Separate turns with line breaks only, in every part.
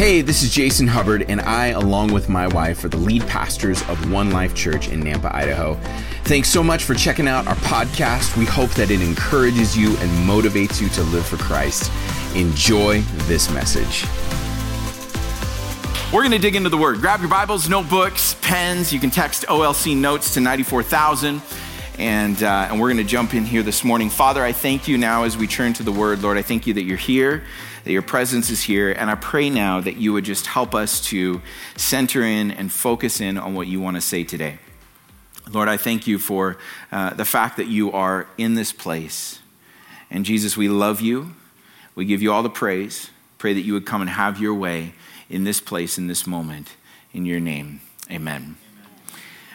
Hey, this is Jason Hubbard, and I, along with my wife, are the lead pastors of One Life Church in Nampa, Idaho. Thanks so much for checking out our podcast. We hope that it encourages you and motivates you to live for Christ. Enjoy this message. We're going to dig into the Word. Grab your Bibles, notebooks, pens. You can text OLC notes to 94,000. And, uh, and we're going to jump in here this morning. Father, I thank you now as we turn to the Word. Lord, I thank you that you're here that your presence is here. And I pray now that you would just help us to center in and focus in on what you want to say today. Lord, I thank you for uh, the fact that you are in this place. And Jesus, we love you. We give you all the praise. Pray that you would come and have your way in this place, in this moment. In your name, amen.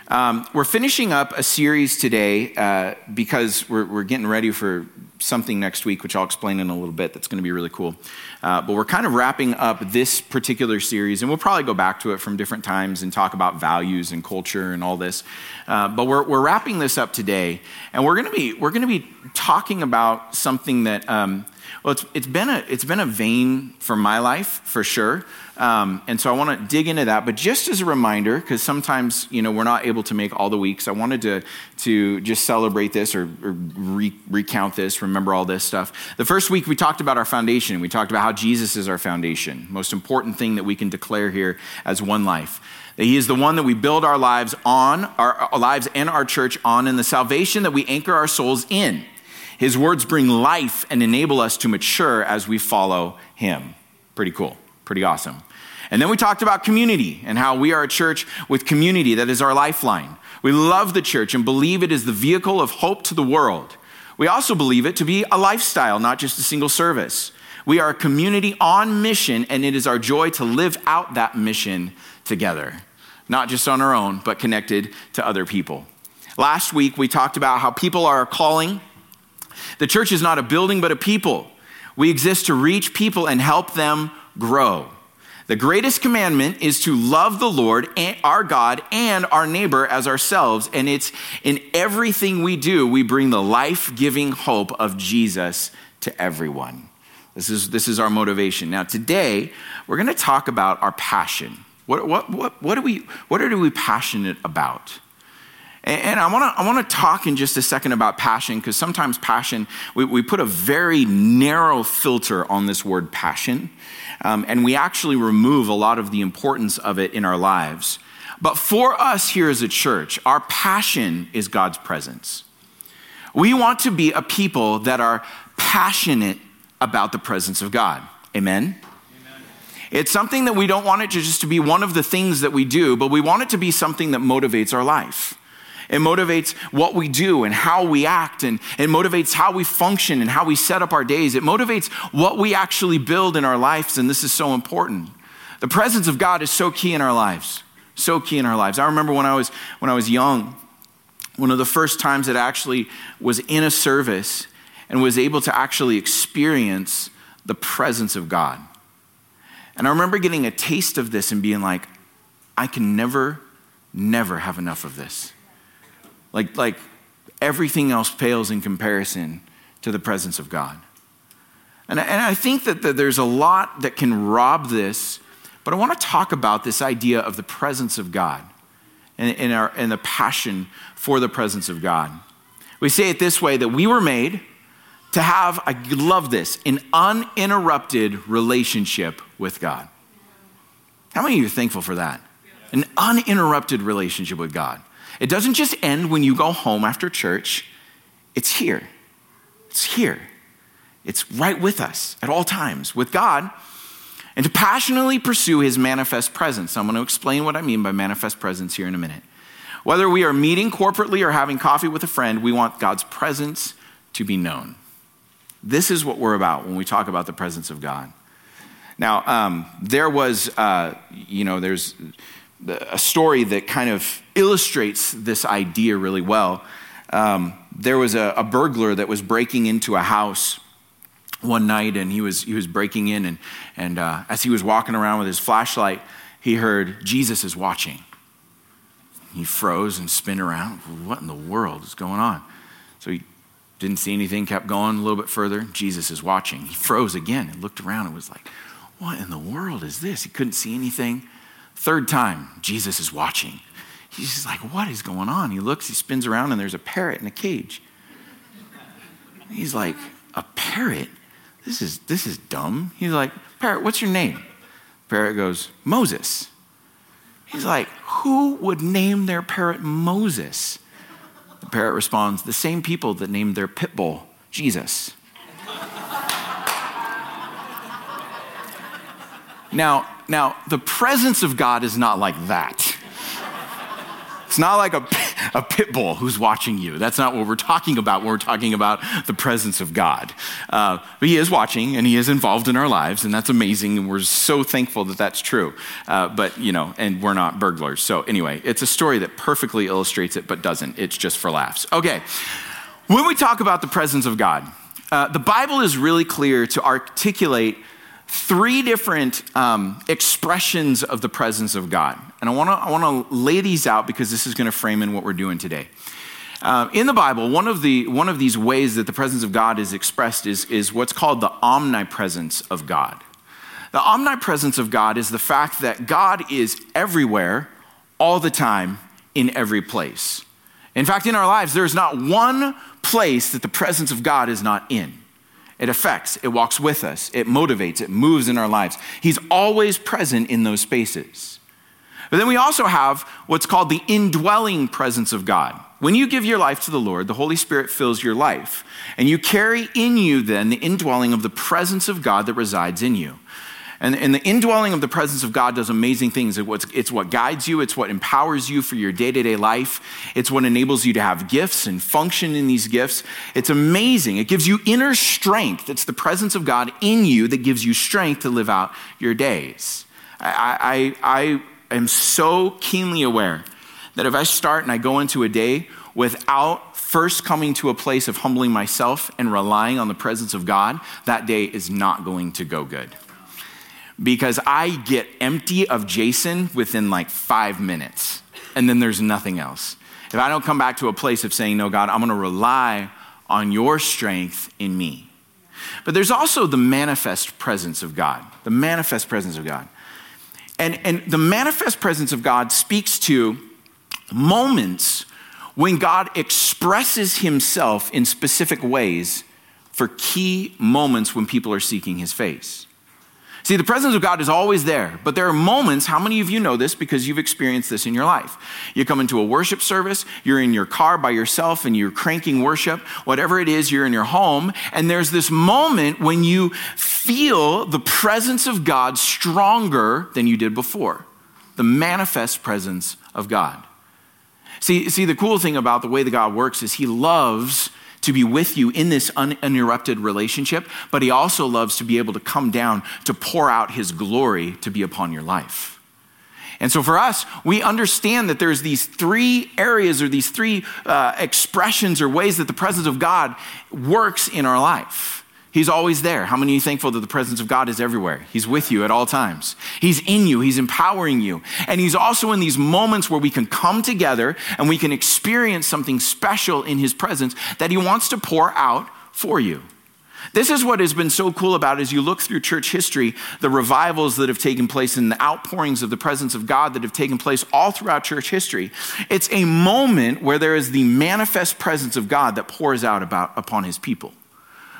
Um, we're finishing up a series today uh, because we're, we're, getting ready for something next week, which I'll explain in a little bit. That's going to be really cool. Uh, but we're kind of wrapping up this particular series, and we'll probably go back to it from different times and talk about values and culture and all this. Uh, but we're, we're wrapping this up today, and we're going to be we're going to be talking about something that. Um, well, it's, it's, been a, it's been a vein for my life, for sure. Um, and so I want to dig into that. But just as a reminder, because sometimes, you know, we're not able to make all the weeks, I wanted to, to just celebrate this or, or re- recount this, remember all this stuff. The first week we talked about our foundation. We talked about how Jesus is our foundation, most important thing that we can declare here as one life that he is the one that we build our lives on, our, our, lives and our church on, and the salvation that we anchor our souls in. His words bring life and enable us to mature as we follow him. Pretty cool, pretty awesome. And then we talked about community and how we are a church with community that is our lifeline. We love the church and believe it is the vehicle of hope to the world. We also believe it to be a lifestyle, not just a single service. We are a community on mission, and it is our joy to live out that mission together, not just on our own, but connected to other people. Last week, we talked about how people are calling the church is not a building, but a people. We exist to reach people and help them grow. The greatest commandment is to love the Lord, our God, and our neighbor as ourselves. And it's in everything we do, we bring the life giving hope of Jesus to everyone. This is, this is our motivation. Now, today, we're going to talk about our passion. What, what, what, what, are we, what are we passionate about? And I want to I wanna talk in just a second about passion because sometimes passion, we, we put a very narrow filter on this word passion, um, and we actually remove a lot of the importance of it in our lives. But for us here as a church, our passion is God's presence. We want to be a people that are passionate about the presence of God. Amen? It's something that we don't want it to just to be one of the things that we do, but we want it to be something that motivates our life. It motivates what we do and how we act, and it motivates how we function and how we set up our days. It motivates what we actually build in our lives, and this is so important. The presence of God is so key in our lives, so key in our lives. I remember when I was, when I was young, one of the first times that I actually was in a service and was able to actually experience the presence of God. And I remember getting a taste of this and being like, I can never, never have enough of this. Like, like everything else pales in comparison to the presence of God. And, and I think that, that there's a lot that can rob this, but I want to talk about this idea of the presence of God and, and, our, and the passion for the presence of God. We say it this way that we were made to have, I love this, an uninterrupted relationship with God. How many of you are thankful for that? An uninterrupted relationship with God. It doesn't just end when you go home after church, it's here. It's here. It's right with us at all times with God. And to passionately pursue his manifest presence. I'm going to explain what I mean by manifest presence here in a minute. Whether we are meeting corporately or having coffee with a friend, we want God's presence to be known. This is what we're about when we talk about the presence of God. Now, um, there was, uh, you know, there's a story that kind of illustrates this idea really well. Um, there was a, a, burglar that was breaking into a house one night, and he was, he was breaking in, and, and uh, as he was walking around with his flashlight, he heard, Jesus is watching. He froze and spun around. What in the world is going on? So he didn't see anything, kept going a little bit further. Jesus is watching. He froze again and looked around and was like, What in the world is this? He couldn't see anything. Third time, Jesus is watching. He's just like, What is going on? He looks, he spins around, and there's a parrot in a cage. He's like, A parrot? This is, this is dumb. He's like, Parrot, what's your name? Parrot goes, Moses. He's like, Who would name their parrot Moses? The parrot responds, The same people that named their pit bull Jesus. Now, now, the presence of God is not like that. It's not like a, a pit bull who's watching you. That's not what we're talking about when we're talking about the presence of God. Uh, but He is watching and He is involved in our lives, and that's amazing, and we're so thankful that that's true. Uh, but, you know, and we're not burglars. So, anyway, it's a story that perfectly illustrates it, but doesn't. It's just for laughs. Okay. When we talk about the presence of God, uh, the Bible is really clear to articulate three different um, expressions of the presence of God. And I want to I wanna lay these out because this is going to frame in what we're doing today. Uh, in the Bible, one of, the, one of these ways that the presence of God is expressed is, is what's called the omnipresence of God. The omnipresence of God is the fact that God is everywhere, all the time, in every place. In fact, in our lives, there is not one place that the presence of God is not in. It affects, it walks with us, it motivates, it moves in our lives. He's always present in those spaces. But then we also have what's called the indwelling presence of God. When you give your life to the Lord, the Holy Spirit fills your life. And you carry in you then the indwelling of the presence of God that resides in you. And, and, the indwelling of the presence of God does amazing things. It's what guides you, it's what empowers you for your day to day life, it's what enables you to have gifts and function in these gifts. It's amazing. It gives you inner strength. It's the presence of God in you that gives you strength to live out your days. I, I, I am so keenly aware that if I start and I go into a day without first coming to a place of humbling myself and relying on the presence of God, that day is not going to go good because I get empty of Jason within like five minutes, and then there's nothing else. If I don't come back to a place of saying, No, God, I'm going to rely on your strength in me. But there's also the manifest presence of God, the manifest presence of God. And, and the manifest presence of God speaks to moments when God expresses himself in specific ways for key moments when people are seeking his face. See, the presence of God is always there, but there are moments, how many of you know this because you've experienced this in your life? You come into a worship service, you're in your car by yourself and you're cranking worship, whatever it is, you're in your home, and there's this moment when you feel the presence of God stronger than you did before. The manifest presence of God. See, see, the cool thing about the way that God works is He loves to be with you in this uninterrupted relationship, but He also loves to be able to come down to pour out His glory to be upon your life. And so for us, we understand that there's these three areas or these three uh, expressions or ways that the presence of God works in our life. He's always there. How many of you thankful that the presence of God is everywhere? He's with you at all times. He's in you, He's empowering you. And He's also in these moments where we can come together and we can experience something special in His presence that He wants to pour out for you. This is what has been so cool about as you look through church history, the revivals that have taken place and the outpourings of the presence of God that have taken place all throughout church history. It's a moment where there is the manifest presence of God that pours out about, upon his people.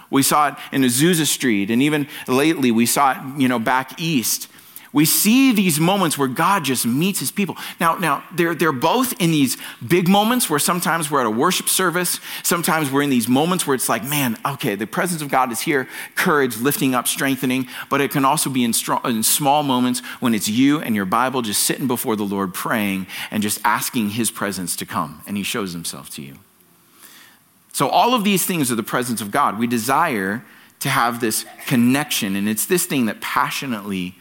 We saw it in Azusa Street, and even lately we saw it, you know, back east. We see these moments where God just meets his people. Now, now they're, they're both in these big moments where sometimes we're at a worship service, sometimes we're in these moments where it's like, man, okay, the presence of God is here, courage, lifting up, strengthening, but it can also be in, strong, in small moments when it's you and your Bible just sitting before the Lord praying and just asking his presence to come, and he shows himself to you. So, all of these things are the presence of God. We desire to have this connection, and it's this thing that passionately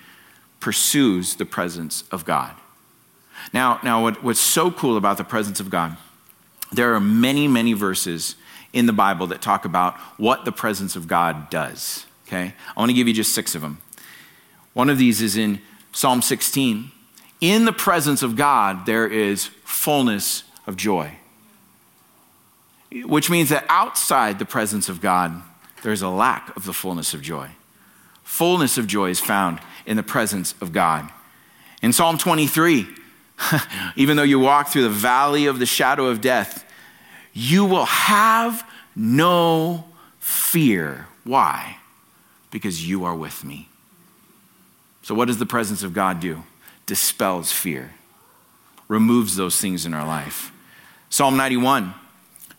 pursues the presence of God. Now, now what, what's so cool about the presence of God, there are many, many verses in the Bible that talk about what the presence of God does. Okay? I want to give you just six of them. One of these is in Psalm 16. In the presence of God, there is fullness of joy which means that outside the presence of God, there's a lack of the fullness of joy. Fullness of joy is found in the presence of God. In Psalm 23, even though you walk through the valley of the shadow of death, you will have no fear. Why? Because you are with me. So, what does the presence of God do? Dispels fear, removes those things in our life. Psalm 91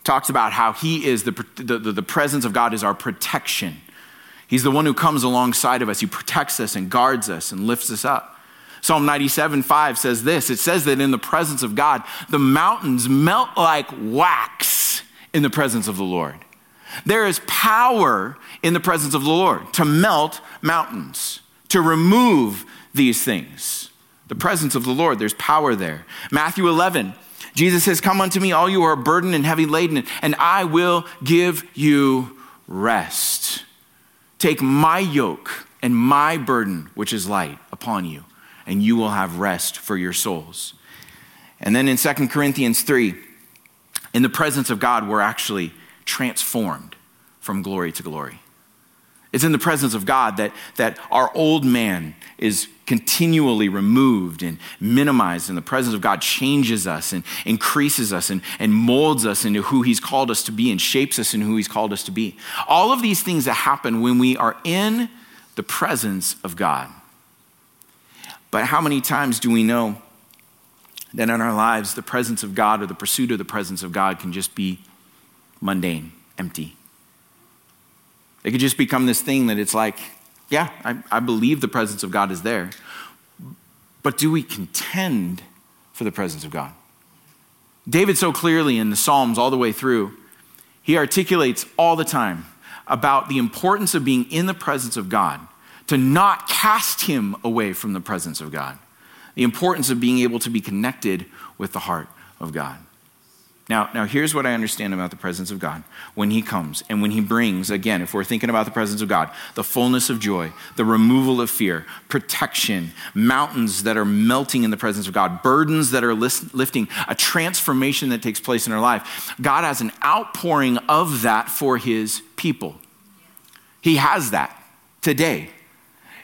talks about how he is the, the, the presence of God is our protection. He's the one who comes alongside of us. He protects us and guards us and lifts us up. Psalm 97 5 says this it says that in the presence of God, the mountains melt like wax in the presence of the Lord. There is power in the presence of the Lord to melt mountains, to remove these things. The presence of the Lord, there's power there. Matthew 11, Jesus says, Come unto me, all you are burdened and heavy laden, and I will give you rest. Take my yoke and my burden, which is light, upon you and you will have rest for your souls. And then in 2 Corinthians 3, in the presence of God, we're actually transformed from glory to glory. It's in the presence of God that, that our old man is continually removed and minimized, and the presence of God changes us and increases us and, and molds us into who He's called us to be and shapes us in who He's called us to be. All of these things that happen when we are in the presence of God. But how many times do we know that in our lives, the presence of God or the pursuit of the presence of God can just be mundane, empty? It could just become this thing that it's like, yeah, I, I believe the presence of God is there. But do we contend for the presence of God? David, so clearly in the Psalms all the way through, he articulates all the time about the importance of being in the presence of God to not cast him away from the presence of God. The importance of being able to be connected with the heart of God. Now, now here's what I understand about the presence of God when He comes and when He brings, again, if we're thinking about the presence of God, the fullness of joy, the removal of fear, protection, mountains that are melting in the presence of God, burdens that are lifting, a transformation that takes place in our life. God has an outpouring of that for His people. He has that today.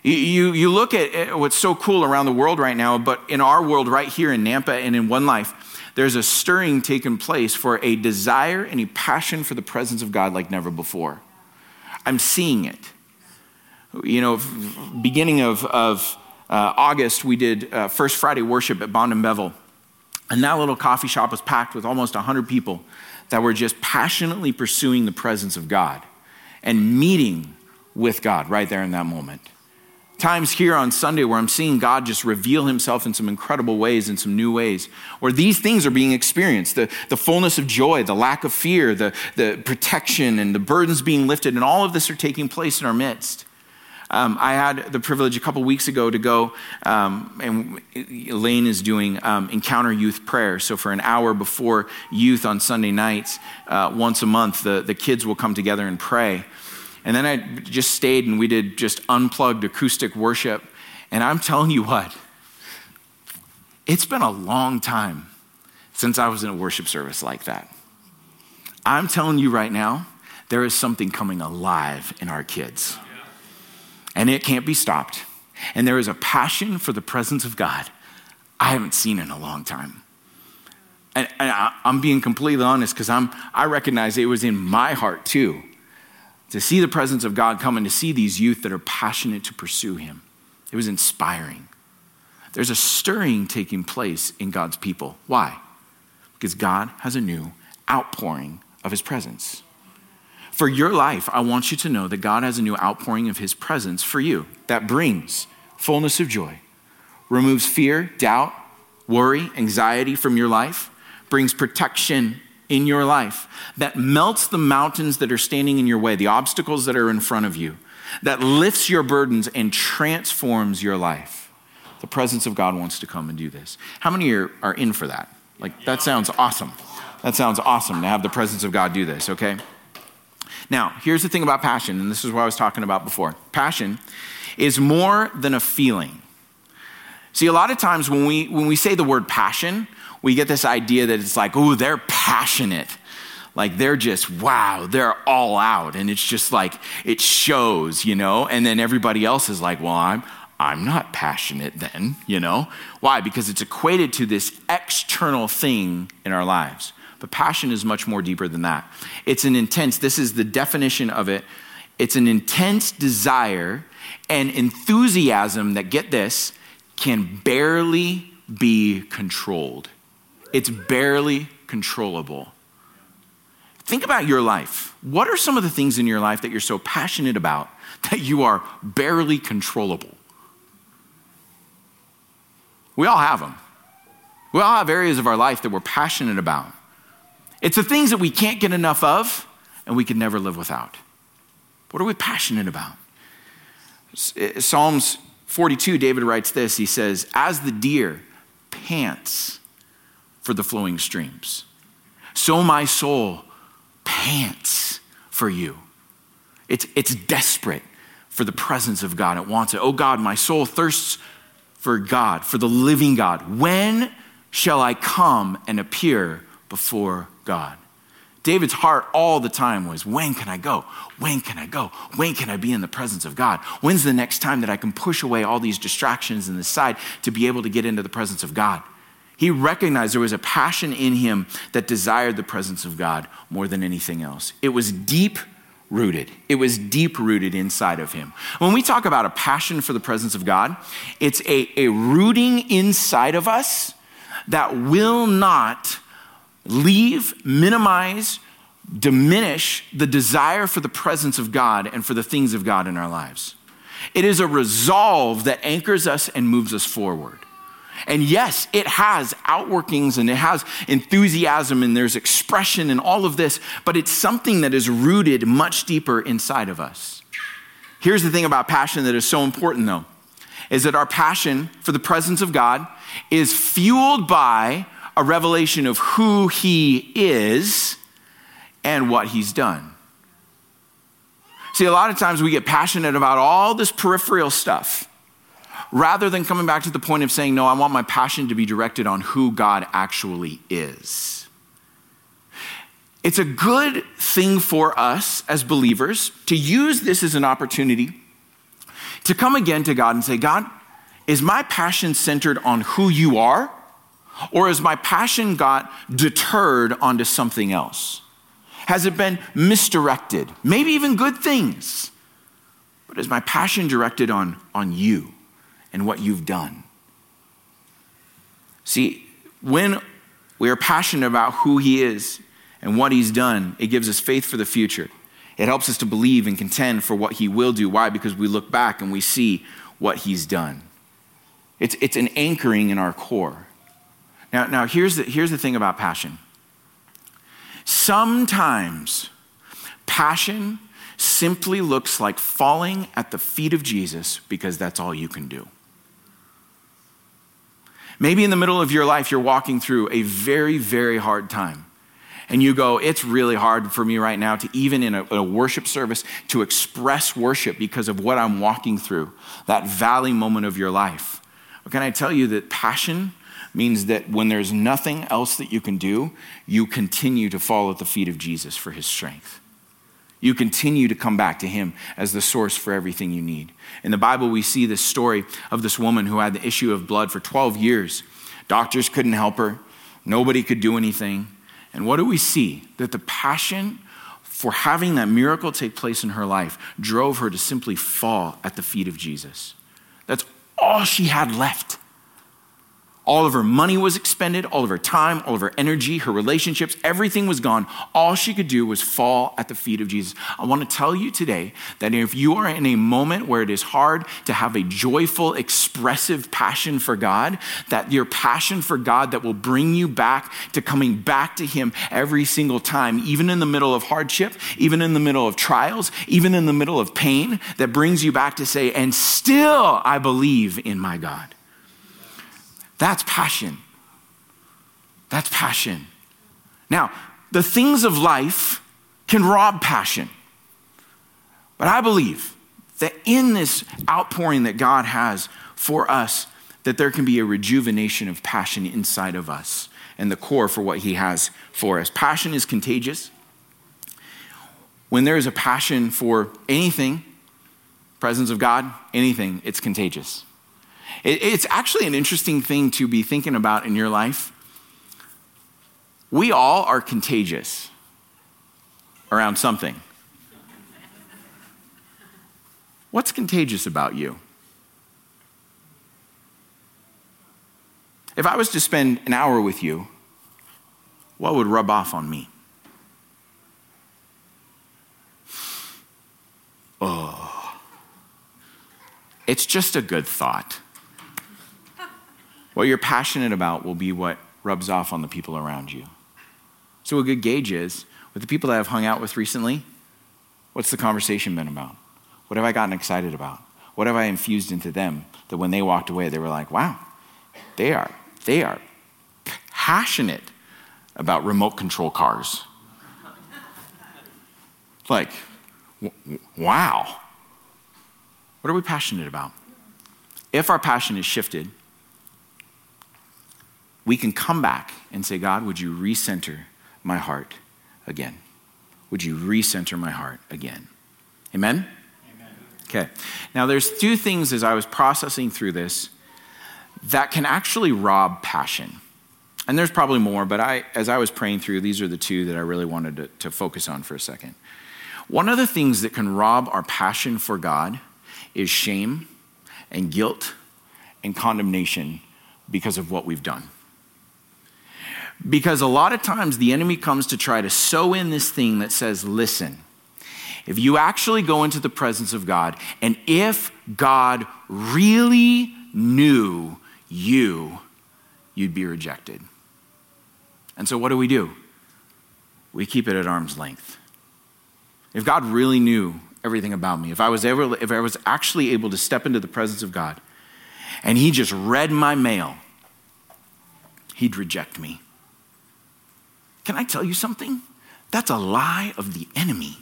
You, you look at what's so cool around the world right now, but in our world right here in Nampa and in One Life, there's a stirring taking place for a desire and a passion for the presence of God like never before. I'm seeing it. You know, beginning of, of uh, August, we did uh, First Friday worship at Bond and Bevel. And that little coffee shop was packed with almost 100 people that were just passionately pursuing the presence of God and meeting with God right there in that moment times here on Sunday where I'm seeing God just reveal himself in some incredible ways, in some new ways, where these things are being experienced the, the fullness of joy, the lack of fear, the, the protection, and the burdens being lifted, and all of this are taking place in our midst. Um, I had the privilege a couple weeks ago to go, um, and Elaine is doing um, Encounter Youth Prayer. So, for an hour before youth on Sunday nights, uh, once a month, the, the kids will come together and pray. And then I just stayed and we did just unplugged acoustic worship. And I'm telling you what, it's been a long time since I was in a worship service like that. I'm telling you right now, there is something coming alive in our kids. And it can't be stopped. And there is a passion for the presence of God I haven't seen in a long time. And, I, am being completely honest because I recognize it was in my heart too to see the presence of God come and to see these youth that are passionate to pursue Him. It was inspiring. There's a stirring taking place in God's people. Why? Because God has a new outpouring of His presence. For your life, I want you to know that God has a new outpouring of His presence for you that brings fullness of joy, removes fear, doubt, worry, anxiety from your life, brings protection in your life that melts the mountains that are standing in your way, the obstacles that are in front of you, that lifts your burdens and transforms your life. The presence of God wants to come and do this. How many are, are in for that? Like, that sounds awesome. That sounds awesome to have the presence of God do this, okay? Now, here's the thing about passion, and this is what I was talking about before. Passion is more than a feeling. See, a lot of times when we, when we say the word passion, we get this idea that it's like, oh, they're passionate. like they're just, wow, they're all out. And it's just like, it shows, you know? And then everybody else is like, well, I'm, I'm not passionate then, you know? Why? Because it's equated to this external thing in our lives. But passion is much more deeper than that. It's an intense, this is the definition of it. It's an intense desire and enthusiasm that, get this, can barely be controlled. It's barely controllable. Think about your life. What are some of the things in your life that you're so passionate about that you are barely controllable? We all have them. We all have areas of our life that we're passionate about. It's the things that we can't get enough of and we can never live without. What are we passionate about? Eh, Psalms 42, David writes this. He says, As the deer pants for the flowing streams, so my soul pants for you. It's, it's desperate for the presence of God. It wants it. Oh God, my soul thirsts for God, for the living God. When shall I come and appear before God? David's heart all the time was, when can I go? When can I go? When can I be in the presence of God? When's the next time that I can push away all these distractions in the side to be able to get into the presence of God? He recognized there was a passion in him that desired the presence of God more than anything else. It was deep rooted. It was deep rooted inside of him. When we talk about a passion for the presence of God, it's a, a rooting inside of us that will not leave, minimize, diminish the desire for the presence of God and for the things of God in our lives. It is a resolve that anchors us and moves us forward. And yes, it has outworkings and it has enthusiasm and there's expression and all of this, but it's something that is rooted much deeper inside of us. Here's the thing about passion that is so important, though, is that our passion for the presence of God is fueled by a revelation of who He is and what He's done. See, a lot of times we get passionate about all this peripheral stuff rather than coming back to the point of saying, No, I want my passion to be directed on who God actually is. It's a good thing for us as believers to use this as an opportunity to come again to God and say, God, is my passion centered on who you are? Or has my passion got deterred onto something else? Has it been misdirected? Maybe even good things. But is my passion directed on, on you? and what you've done. See, when we are passionate about who He is and what He's done, it gives us faith for the future. It helps us to believe and contend for what He will do. Why? Because we look back and we see what He's done. It's, it's an anchoring in our core. Now, now here's, the, here's the thing about passion. Sometimes passion simply looks like falling at the feet of Jesus because that's all you can do. Maybe in the middle of your life, you're walking through a very, very hard time. And you go, it's really hard for me right now to even in a, a worship service to express worship because of what I'm walking through, that valley moment of your life. Can I tell you that passion means that when there's nothing else that you can do, you continue to fall at the feet of Jesus for his strength. You continue to come back to him as the source for everything you need. In the Bible, we see this story of this woman who had the issue of blood for 12 years. Doctors couldn't help her, nobody could do anything. And what do we see? That the passion for having that miracle take place in her life drove her to simply fall at the feet of Jesus. That's all she had left. All of her money was expended, all of her time, all of her energy, her relationships, everything was gone. All she could do was fall at the feet of Jesus. I want to tell you today that if you are in a moment where it is hard to have a joyful, expressive passion for God, that your passion for God that will bring you back to coming back to Him every single time, even in the middle of hardship, even in the middle of trials, even in the middle of pain, that brings you back to say, and still I believe in my God. That's passion. That's passion. Now, the things of life can rob passion. But I believe that in this outpouring that God has for us, that there can be a rejuvenation of passion inside of us and the core for what He has for us. Passion is contagious. when there is a passion for anything, presence of God, anything, it's contagious. It, it's actually an interesting thing to be thinking about in your life. We all are contagious around something. What's contagious about you? If I was to spend an hour with you, what would rub off on me? Oh, it's just a good thought. What you're passionate about will be what rubs off on the people around you. So, a good gauge is with the people that I've hung out with recently, what's the conversation been about? What have I gotten excited about? What have I infused into them that when they walked away, they were like, wow, they are, they are passionate about remote control cars. like, w- wow. What are we passionate about? If our passion is shifted, we can come back and say, God, would you recenter my heart again? Would you recenter my heart again? Amen? Amen? Okay. Now, there's two things as I was processing through this that can actually rob passion. And there's probably more, but I, as I was praying through, these are the two that I really wanted to, to focus on for a second. One of the things that can rob our passion for God is shame and guilt and condemnation because of what we've done. Because a lot of times the enemy comes to try to sow in this thing that says, listen, if you actually go into the presence of God, and if God really knew you, you'd be rejected. And so what do we do? We keep it at arm's length. If God really knew everything about me, if I was ever if I was actually able to step into the presence of God and he just read my mail, he'd reject me. Can I tell you something? That's a lie of the enemy.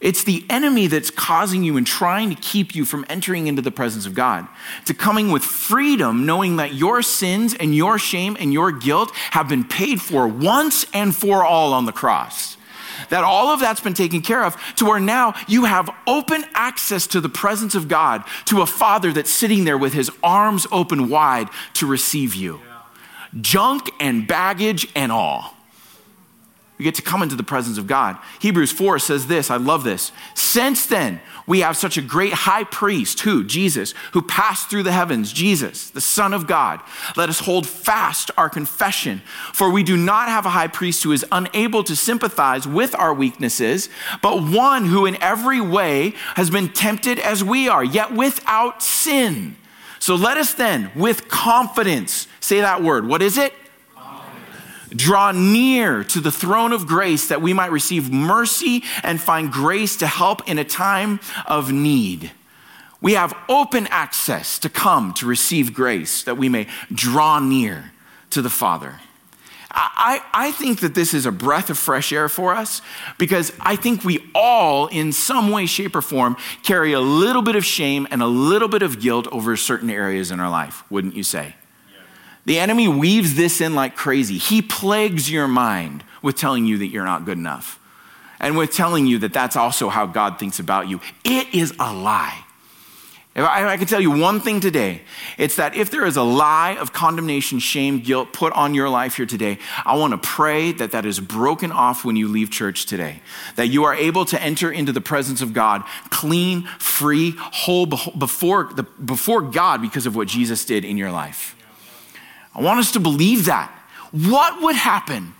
It's the enemy that's causing you and trying to keep you from entering into the presence of God, to coming with freedom, knowing that your sins and your shame and your guilt have been paid for once and for all on the cross. That all of that's been taken care of to where now you have open access to the presence of God, to a father that's sitting there with his arms open wide to receive you junk and baggage and all. We get to come into the presence of God. Hebrews 4 says this, I love this. Since then, we have such a great high priest, who? Jesus, who passed through the heavens, Jesus, the Son of God. Let us hold fast our confession, for we do not have a high priest who is unable to sympathize with our weaknesses, but one who in every way has been tempted as we are, yet without sin. So let us then, with confidence, say that word. What is it? Draw near to the throne of grace that we might receive mercy and find grace to help in a time of need. We have open access to come to receive grace that we may draw near to the Father. I, I think that this is a breath of fresh air for us because I think we all, in some way, shape, or form, carry a little bit of shame and a little bit of guilt over certain areas in our life, wouldn't you say? The enemy weaves this in like crazy. He plagues your mind with telling you that you're not good enough and with telling you that that's also how God thinks about you. It is a lie. If I, I can tell you one thing today, it's that if there is a lie of condemnation, shame, guilt put on your life here today, I want to pray that that is broken off when you leave church today. That you are able to enter into the presence of God clean, free, whole before, the, before God because of what Jesus did in your life. I want us to believe that. What would happen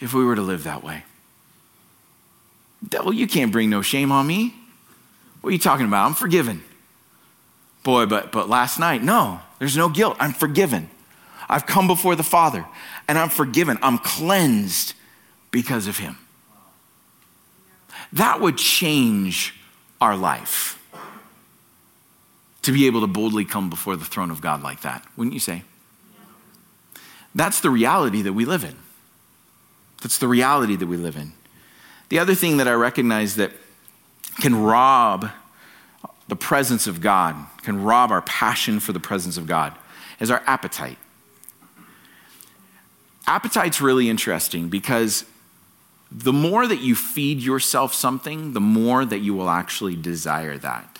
if we were to live that way? Devil, you can't bring no shame on me. What are you talking about? I'm forgiven. Boy, but, but last night, no, there's no guilt. I'm forgiven. I've come before the Father and I'm forgiven. I'm cleansed because of Him. That would change our life to be able to boldly come before the throne of God like that, wouldn't you say? That's the reality that we live in. That's the reality that we live in. The other thing that I recognize that can rob the presence of God, can rob our passion for the presence of God, is our appetite. Appetite's really interesting because the more that you feed yourself something, the more that you will actually desire that.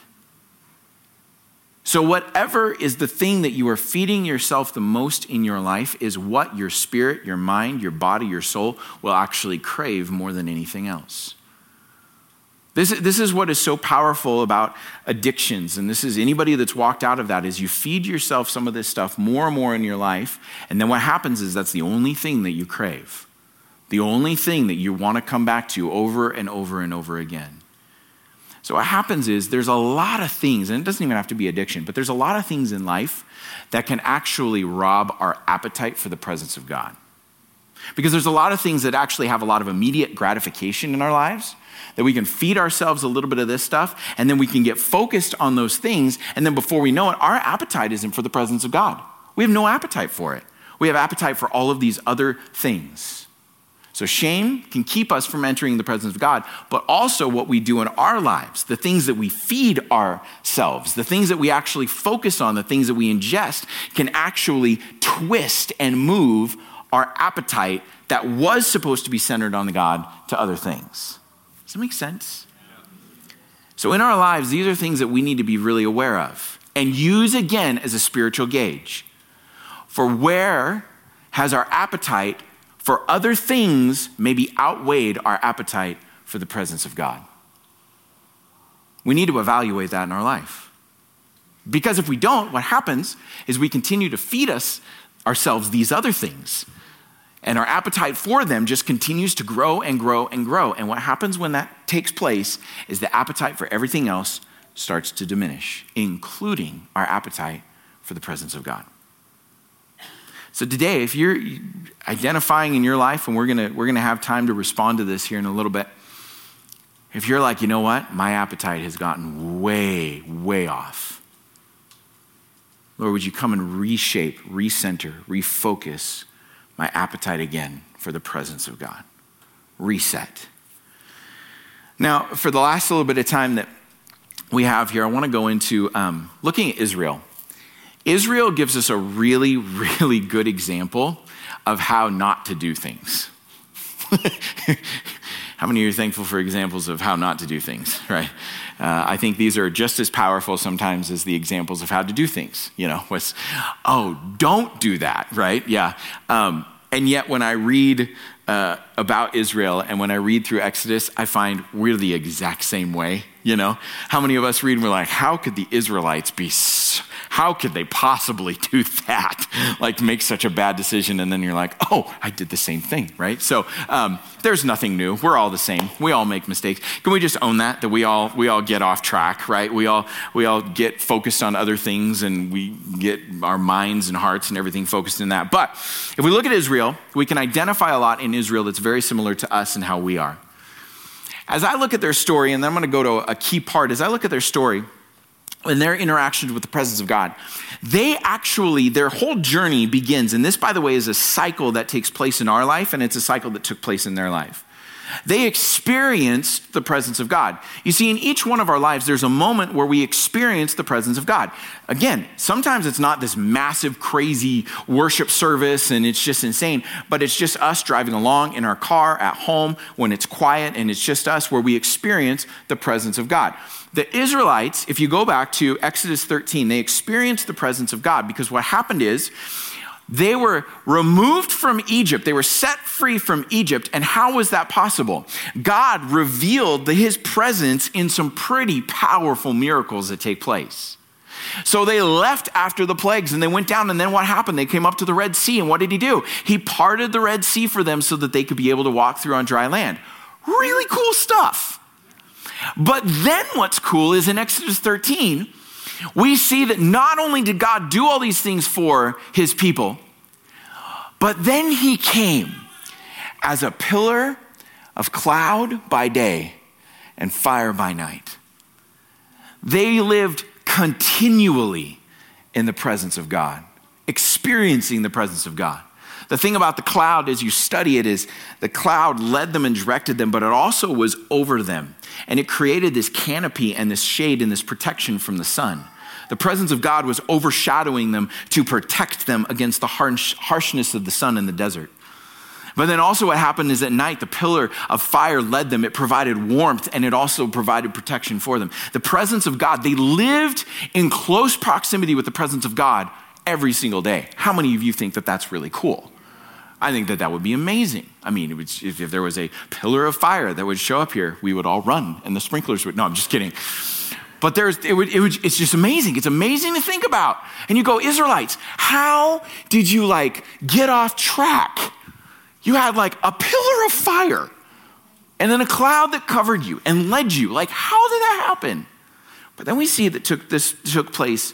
So, whatever is the thing that you are feeding yourself the most in your life is what your spirit, your mind, your body, your soul will actually crave more than anything else. This, this is what is so powerful about addictions, and this is anybody that's walked out of that is you feed yourself some of this stuff more and more in your life, and then what happens is that's the only thing that you crave, the only thing that you want to come back to over and over and over again. So what happens is there's a lot of things, and it doesn't even have to be addiction, but there's a lot of things in life that can actually rob our appetite for the presence of God. Because there's a lot of things that actually have a lot of immediate gratification in our lives that we can feed ourselves a little bit of this stuff, and then we can get focused on those things. And then before we know it, our appetite isn't for the presence of God. We have no appetite for it. We have appetite for all of these other things. So, shame can keep us from entering the presence of God, but also what we do in our lives, the things that we feed ourselves, the things that we actually focus on, the things that we ingest, can actually twist and move our appetite that was supposed to be centered on the God to other things. Does that make sense? So, in our lives, these are things that we need to be really aware of and use again as a spiritual gauge for where has our appetite for other things maybe outweighed our appetite for the presence of God. We need to evaluate that in our life. Because if we don't, what happens is we continue to feed us ourselves these other things and our appetite for them just continues to grow and grow and grow. And what happens when that takes place is the appetite for everything else starts to diminish, including our appetite for the presence of God. So today, if you're identifying in your life, and we're gonna, we're gonna have time to respond to this here in a little bit, if you're like, you know what, my appetite has gotten way, way off. Lord, would you come and reshape, recenter, refocus my appetite again for the presence of God. Reset. Now, for the last little bit of time that we have here, I want to go into um, looking at Israel. Israel gives us a really, really good example of how not to do things. how many of you are thankful for examples of how not to do things, right? Uh, I think these are just as powerful sometimes as the examples of how to do things. You know, was, oh, don't do that, right? Yeah. Um, and yet, when I read uh, about Israel and when I read through Exodus, I find we're the exact same way. You know, how many of us read and we're like, how could the Israelites be so how could they possibly do that? Like make such a bad decision, and then you're like, oh, I did the same thing, right? So um, there's nothing new. We're all the same. We all make mistakes. Can we just own that? That we all we all get off track, right? We all we all get focused on other things, and we get our minds and hearts and everything focused in that. But if we look at Israel, we can identify a lot in Israel that's very similar to us and how we are. As I look at their story, and then I'm going to go to a key part. As I look at their story in their interactions with the presence of God, they actually, their whole journey begins, and this, by the way, is a cycle that takes place in our life, and it's a cycle that took place in their life. They experienced the presence of God. You see, in each one of our lives, there's a moment where we experience the presence of God. Again, sometimes it's not this massive, crazy worship service and it's just insane, but it's just us driving along in our car at home when it's quiet and it's just us where we experience the presence of God. The Israelites, if you go back to Exodus 13, they experienced the presence of God because what happened is they were removed from Egypt. They were set free from Egypt. And how was that possible? God revealed his presence in some pretty powerful miracles that take place. So they left after the plagues and they went down. And then what happened? They came up to the Red Sea. And what did he do? He parted the Red Sea for them so that they could be able to walk through on dry land. Really cool stuff. But then what's cool is in Exodus 13, we see that not only did God do all these things for his people, but then he came as a pillar of cloud by day and fire by night. They lived continually in the presence of God, experiencing the presence of God. The thing about the cloud as you study it is the cloud led them and directed them, but it also was over them. And it created this canopy and this shade and this protection from the sun. The presence of God was overshadowing them to protect them against the harsh, harshness of the sun in the desert. But then also, what happened is at night, the pillar of fire led them. It provided warmth and it also provided protection for them. The presence of God, they lived in close proximity with the presence of God every single day. How many of you think that that's really cool? I think that that would be amazing. I mean, would, if, if there was a pillar of fire that would show up here, we would all run and the sprinklers would. No, I'm just kidding. But there's, it would, it would, it's just amazing. It's amazing to think about. And you go, Israelites, how did you like get off track? You had like a pillar of fire and then a cloud that covered you and led you. Like, how did that happen? But then we see that took, this took place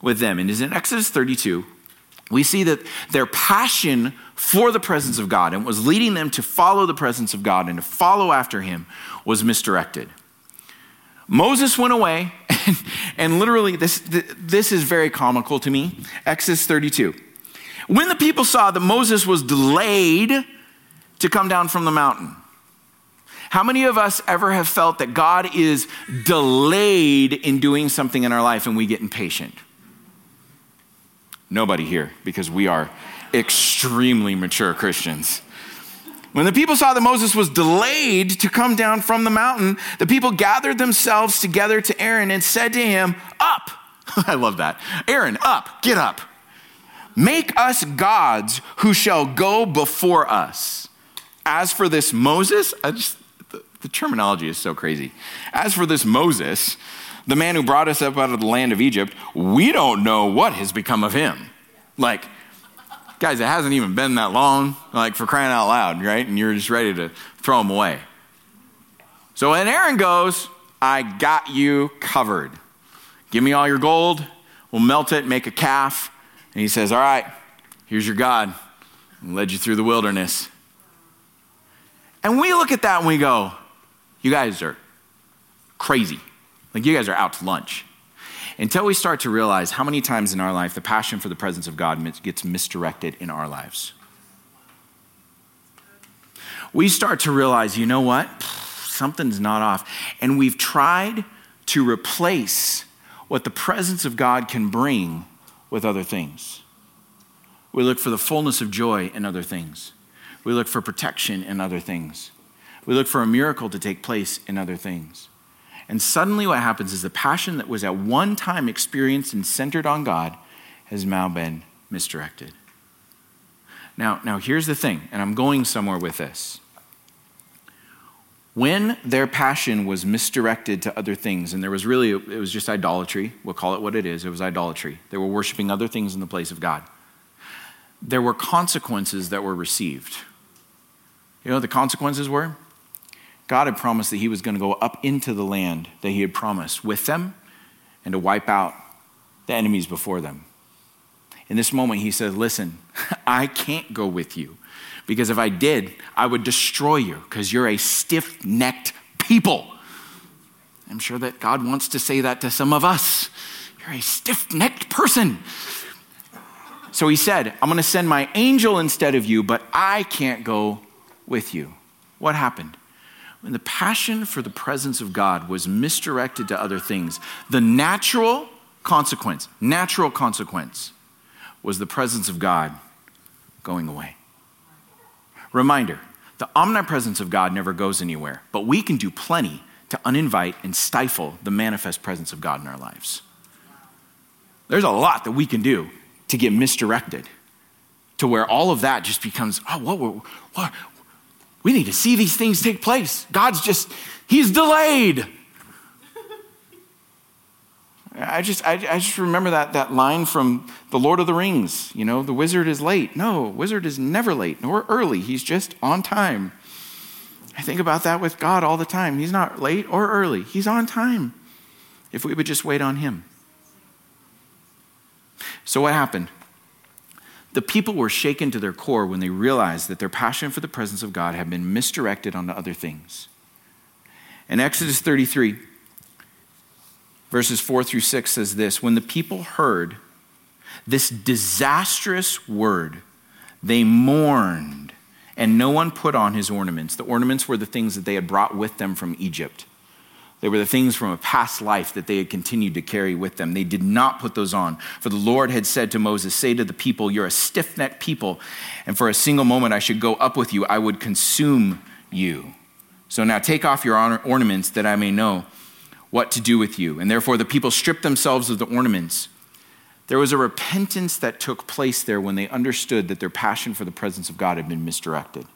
with them. And is in Exodus 32, we see that their passion for the presence of God and was leading them to follow the presence of God and to follow after him was misdirected. Moses went away, and, and literally, this, this is very comical to me. Exodus 32. When the people saw that Moses was delayed to come down from the mountain, how many of us ever have felt that God is delayed in doing something in our life and we get impatient? Nobody here, because we are extremely mature Christians. When the people saw that Moses was delayed to come down from the mountain, the people gathered themselves together to Aaron and said to him, Up! I love that. Aaron, up, get up. Make us gods who shall go before us. As for this Moses, I just, the, the terminology is so crazy. As for this Moses, the man who brought us up out of the land of Egypt, we don't know what has become of him. Like, guys, it hasn't even been that long, like for crying out loud, right? And you're just ready to throw them away. So when Aaron goes, I got you covered. Give me all your gold, we'll melt it, make a calf, and he says, All right, here's your God. And led you through the wilderness. And we look at that and we go, You guys are crazy. Like, you guys are out to lunch. Until we start to realize how many times in our life the passion for the presence of God gets misdirected in our lives. We start to realize, you know what? Something's not off. And we've tried to replace what the presence of God can bring with other things. We look for the fullness of joy in other things. We look for protection in other things. We look for a miracle to take place in other things. And suddenly, what happens is the passion that was at one time experienced and centered on God has now been misdirected. Now, now here's the thing, and I'm going somewhere with this. When their passion was misdirected to other things, and there was really, it was just idolatry, we'll call it what it is, it was idolatry. They were worshiping other things in the place of God. There were consequences that were received. You know what the consequences were? God had promised that He was going to go up into the land that He had promised with them and to wipe out the enemies before them. In this moment, He said, Listen, I can't go with you because if I did, I would destroy you because you're a stiff necked people. I'm sure that God wants to say that to some of us. You're a stiff necked person. So he said, I'm going to send my angel instead of you, but I can't go with you. What happened? When the passion for the presence of God was misdirected to other things, the natural consequence, natural consequence, was the presence of God going away. Reminder the omnipresence of God never goes anywhere, but we can do plenty to uninvite and stifle the manifest presence of God in our lives. There's a lot that we can do to get misdirected to where all of that just becomes, oh, what, what, we need to see these things take place. God's just, He's delayed. I just, I, I, just remember that, that line from The Lord of the Rings. You know, the wizard is late. No, wizard is never late nor early. He's just on time. I think about that with God all the time. He's not late or early, He's on time if we would just wait on Him. So, what happened? The people were shaken to their core when they realized that their passion for the presence of God had been misdirected onto other things. In Exodus 33, verses 4 through 6 says this When the people heard this disastrous word, they mourned, and no one put on his ornaments. The ornaments were the things that they had brought with them from Egypt. They were the things from a past life that they had continued to carry with them. They did not put those on. For the Lord had said to Moses, Say to the people, You're a stiff necked people, and for a single moment I should go up with you. I would consume you. So now take off your ornaments that I may know what to do with you. And therefore the people stripped themselves of the ornaments. There was a repentance that took place there when they understood that their passion for the presence of God had been misdirected.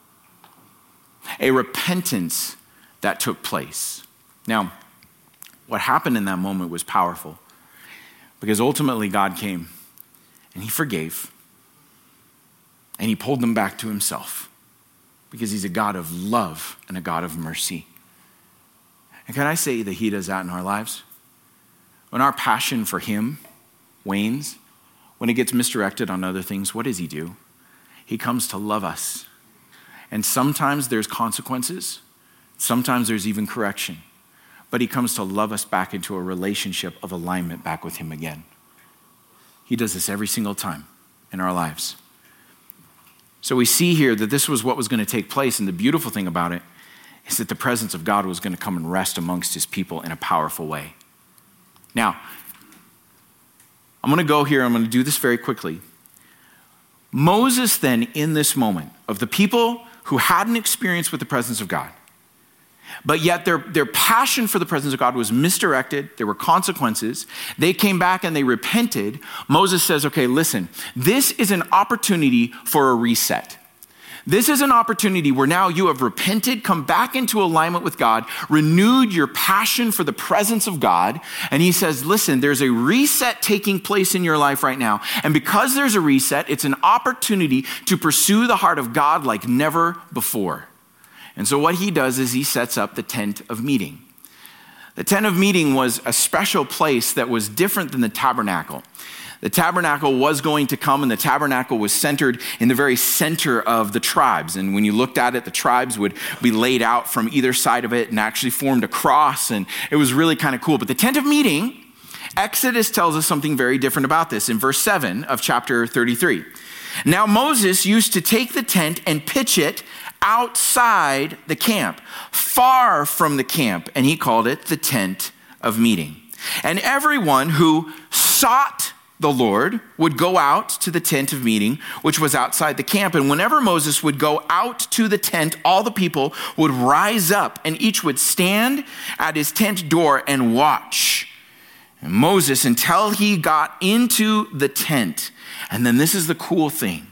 A repentance that took place. Now, what happened in that moment was powerful because ultimately God came and He forgave and He pulled them back to Himself because He's a God of love and a God of mercy. And can I say that He does that in our lives? When our passion for Him wanes, when it gets misdirected on other things, what does He do? He comes to love us. And sometimes there's consequences, sometimes there's even correction but he comes to love us back into a relationship of alignment back with him again. He does this every single time in our lives. So we see here that this was what was going to take place, and the beautiful thing about it is that the presence of God was going to come and rest amongst his people in a powerful way. Now, I'm going to go here, I'm going to do this very quickly. Moses, then, in this moment, of the people who had an experience with the presence of God, but yet their, their passion for the presence of God was misdirected. There were consequences. They came back and they repented. Moses says, okay, listen, this is an opportunity for a reset. This is an opportunity where now you have repented, come back into alignment with God, renewed your passion for the presence of God. And he says, listen, there's a reset taking place in your life right now. And because there's a reset, it's an opportunity to pursue the heart of God like never before. And so, what he does is he sets up the tent of meeting. The tent of meeting was a special place that was different than the tabernacle. The tabernacle was going to come, and the tabernacle was centered in the very center of the tribes. And when you looked at it, the tribes would be laid out from either side of it and actually formed a cross, and it was really kind of cool. But the tent of meeting, Exodus tells us something very different about this in verse 7 of chapter 33. Now, Moses used to take the tent and pitch it outside the camp, far from the camp, and he called it the tent of meeting. And everyone who sought the Lord would go out to the tent of meeting, which was outside the camp. And whenever Moses would go out to the tent, all the people would rise up, and each would stand at his tent door and watch. And Moses, until he got into the tent, and then this is the cool thing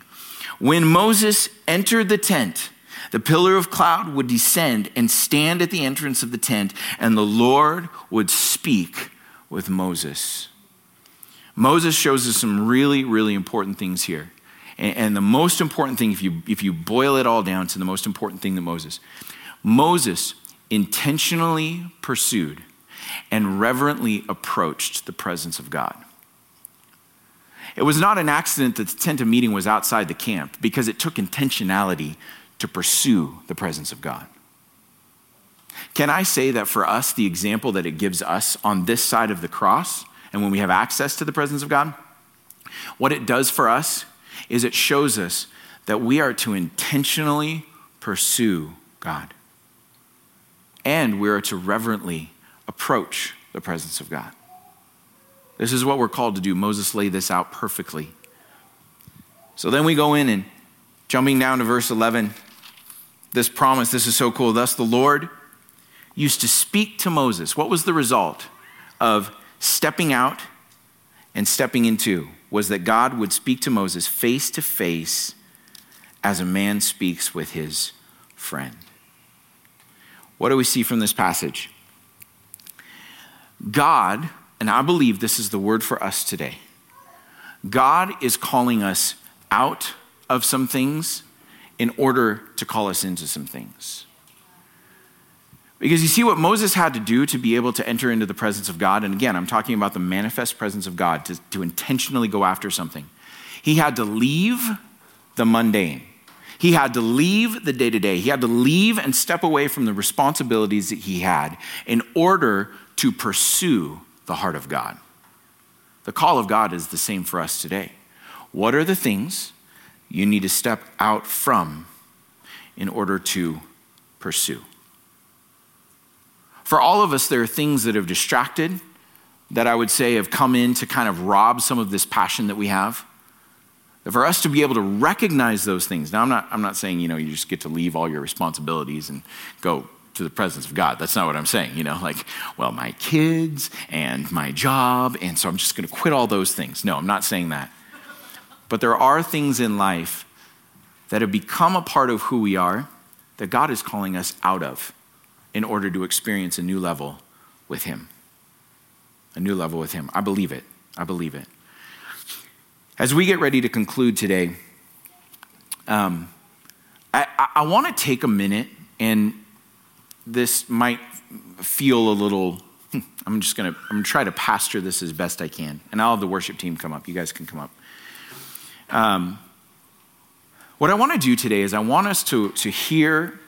when Moses entered the tent, the pillar of cloud would descend and stand at the entrance of the tent, and the Lord would speak with Moses. Moses shows us some really, really important things here. And, the most important thing, if you, if you boil it all down to the most important thing that Moses, Moses intentionally pursued and reverently approached the presence of God. It was not an accident that the tent of meeting was outside the camp because it took intentionality to pursue the presence of God. Can I say that for us, the example that it gives us on this side of the cross, and when we have access to the presence of God, what it does for us is it shows us that we are to intentionally pursue God. And we are to reverently approach the presence of God. This is what we're called to do. Moses laid this out perfectly. So then we go in and jumping down to verse 11 this promise. This is so cool. Thus, the Lord used to speak to Moses. What was the result of stepping out and stepping into? Was that God would speak to Moses face to face as a man speaks with his friend. What do we see from this passage? God, and I believe this is the word for us today, God is calling us out of some things in order to call us into some things. Because you see what Moses had to do to be able to enter into the presence of God, and again, I'm talking about the manifest presence of God to, to intentionally go after something. He had to leave the mundane. He had to leave the day to day. He had to leave and step away from the responsibilities that he had in order to pursue the heart of God. The call of God is the same for us today. What are the things you need to step out from in order to pursue. For all of us, there are things that have distracted, that I would say have come in to kind of rob some of this passion that we have. For us to be able to recognize those things. Now, I'm not, I'm not saying, you know, you just get to leave all your responsibilities and go to the presence of God. That's not what I'm saying. You know, like, well, my kids and my job, and so I'm just going to quit all those things. No, I'm not saying that. But there are things in life that have become a part of who we are that God is calling us out of in order to experience a new level with Him. A new level with Him. I believe it. I believe it. As we get ready to conclude today, um, I, I want to take a minute, and this might feel a little. I'm just to I'm gonna try to pastor this as best I can, and I'll have the worship team come up. You guys can come up. Um, what I want to do today is I want us to, to hear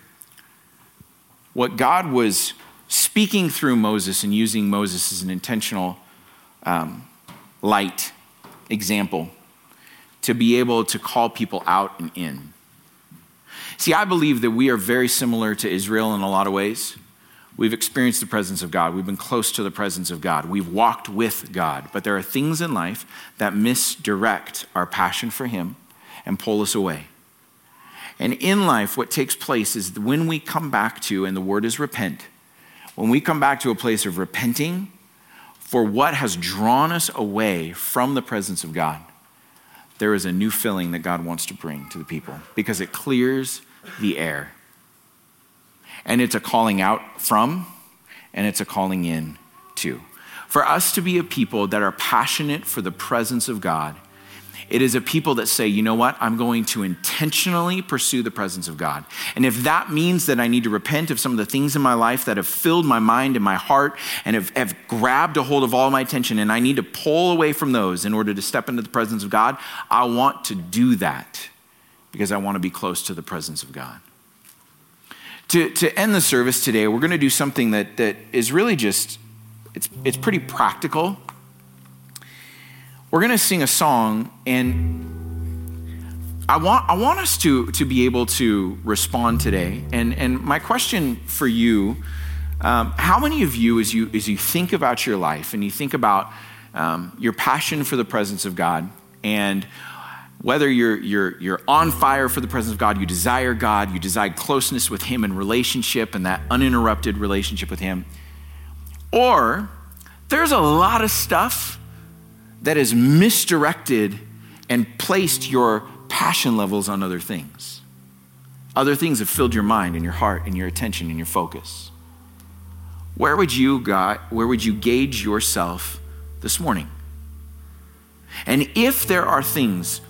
what God was speaking through Moses and using Moses as an intentional um, light example to be able to call people out and in. See, I believe that we are very similar to Israel in a lot of ways. We've experienced the presence of God. We've been close to the presence of God. We've walked with God. But there are things in life that misdirect our passion for Him and pull us away. And in life, what takes place is when we come back to, and the word is repent, when we come back to a place of repenting for what has drawn us away from the presence of God, there is a new filling that God wants to bring to the people because it clears the air. And it's a calling out from, and it's a calling in to. For us to be a people that are passionate for the presence of God, it is a people that say, you know what? I'm going to intentionally pursue the presence of God. And if that means that I need to repent of some of the things in my life that have filled my mind and my heart and have, have grabbed a hold of all my attention, and I need to pull away from those in order to step into the presence of God, I want to do that because I want to be close to the presence of God. To, to end the service today, we're going to do something that, that is really just, it's, it's pretty practical we're going to sing a song, and I want, I want us to, to be able to respond today. And, and my question for you um, how many of you as, you, as you think about your life and you think about um, your passion for the presence of God, and whether you're, you're, you're on fire for the presence of God, you desire God, you desire closeness with Him and relationship and that uninterrupted relationship with Him, or there's a lot of stuff that has misdirected and placed your passion levels on other things. Other things have filled your mind and your heart and your attention and your focus. Where would you got, where would you gauge yourself this morning? And if there are things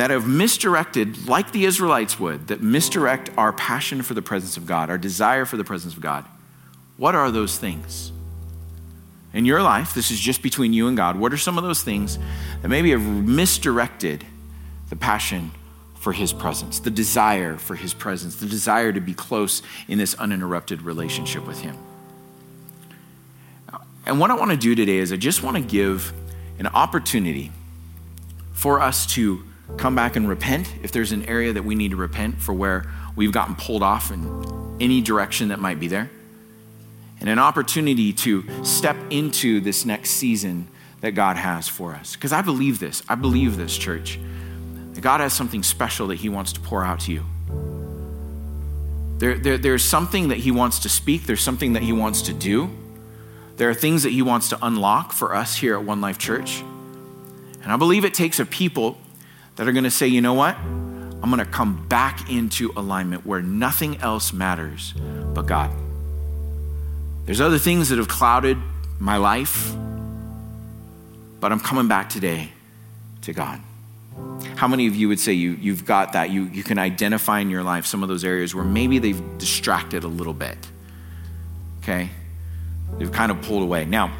that have misdirected, like the Israelites would, that misdirect our passion for the presence of God, our desire for the presence of God, what are those things? in your life, this is just between you and God, what are some of those things that maybe have misdirected the passion for His presence, the desire for His presence, the desire to be close in this uninterrupted relationship with Him? And what I want to do today is I just want to give an opportunity for us to come back and repent if there's an area that we need to repent for where we've gotten pulled off in any direction that might be there and an opportunity to step into this next season that God has for us. Because I believe this. I believe this, church. That God has something special that He wants to pour out to you. There, there, there's something that He wants to speak, there's something that He wants to do. There are things that He wants to unlock for us here at One Life Church. And I believe it takes a people that are going to say, you know what? I'm going to come back into alignment where nothing else matters but God. There's other things that have clouded my life, but I'm coming back today to God. How many of you would say you, you've got that? You, you can identify in your life some of those areas where maybe they've distracted a little bit. Okay? They've kind of pulled away. Now,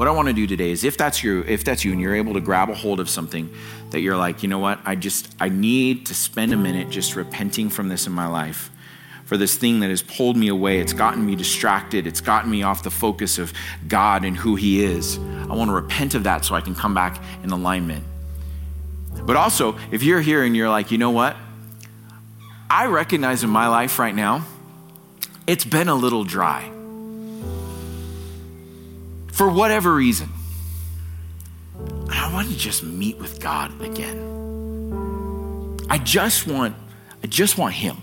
what I want to do today is if that's you, if that's you and you're able to grab a hold of something that you're like, you know what, I just I need to spend a minute just repenting from this in my life for this thing that has pulled me away. It's gotten me distracted. It's gotten me off the focus of God and who He is. I want to repent of that so I can come back in alignment. But also, if you're here and you're like, you know what? I recognize in my life right now, it's been a little dry. For whatever reason, I want to just meet with God again. I just want, I just want Him.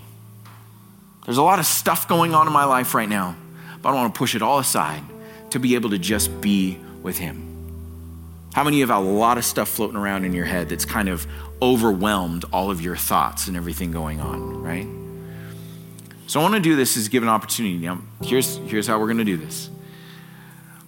There's a lot of stuff going on in my life right now, but I want to push it all aside to be able to just be with Him. How many of you have a lot of stuff floating around in your head that's kind of overwhelmed all of your thoughts and everything going on, right? So I want to do this is give an opportunity. Now, here's, here's how we're going to do this.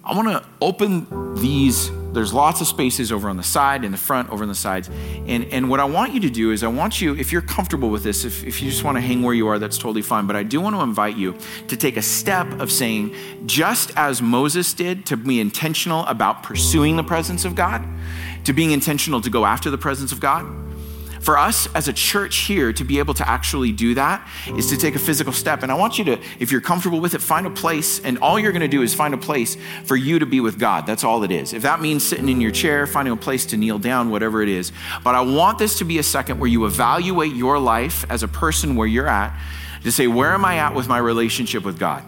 I want to open these. There's lots of spaces over on the side, in the front, over on the sides. And, and what I want you to do is, I want you, if you're comfortable with this, if, if you just want to hang where you are, that's totally fine. But I do want to invite you to take a step of saying, just as Moses did, to be intentional about pursuing the presence of God, to being intentional to go after the presence of God for us as a church here to be able to actually do that is to take a physical step. And I want you to, if you're comfortable with it, find a place. And all you're going to do is find a place for you to be with God. That's all it is. If that means sitting in your chair, finding a place to kneel down, whatever it is. But I want this to be a second where you evaluate your life as a person where you're at to say, where am I at with my relationship with God?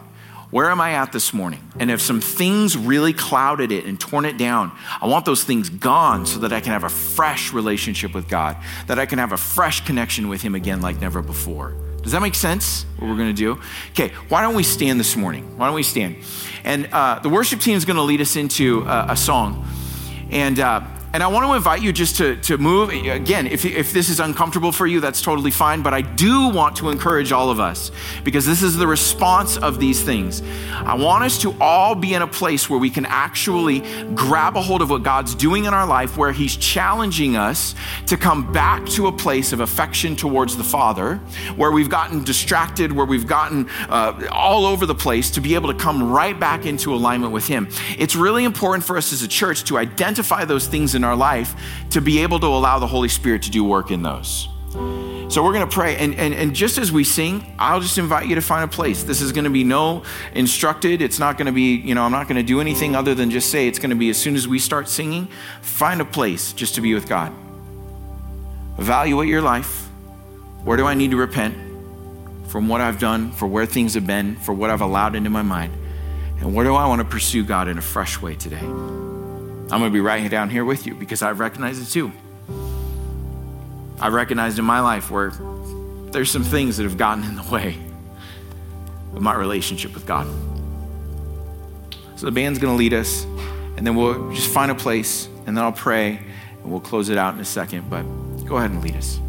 Where am I at this morning? And if some things really clouded it and torn it down, I want those things gone so that I can have a fresh relationship with God, that I can have a fresh connection with Him again like never before. Does that make sense? What we're going to do? Okay, why don't we stand this morning? Why don't we stand? And uh, the worship team is going to lead us into uh, a song. And uh, and I want to invite you just to, to move. Again, if, if this is uncomfortable for you, that's totally fine. But I do want to encourage all of us because this is the response of these things. I want us to all be in a place where we can actually grab a hold of what God's doing in our life, where He's challenging us to come back to a place of affection towards the Father, where we've gotten distracted, where we've gotten uh, all over the place, to be able to come right back into alignment with Him. It's really important for us as a church to identify those things in in our life to be able to allow the Holy Spirit to do work in those. So we're going to pray. And, and, and just as we sing, I'll just invite you to find a place. This is going to be no instructed. It's not going to be, you know, I'm not going to do anything other than just say it's going to be as soon as we start singing, find a place just to be with God. Evaluate your life. Where do I need to repent from what I've done, for where things have been, for what I've allowed into my mind? And where do I want to pursue God in a fresh way today? I'm going to be right down here with you because I've recognized it too. I've recognized in my life where there's some things that have gotten in the way of my relationship with God. So the band's going to lead us, and then we'll just find a place, and then I'll pray, and we'll close it out in a second. But go ahead and lead us.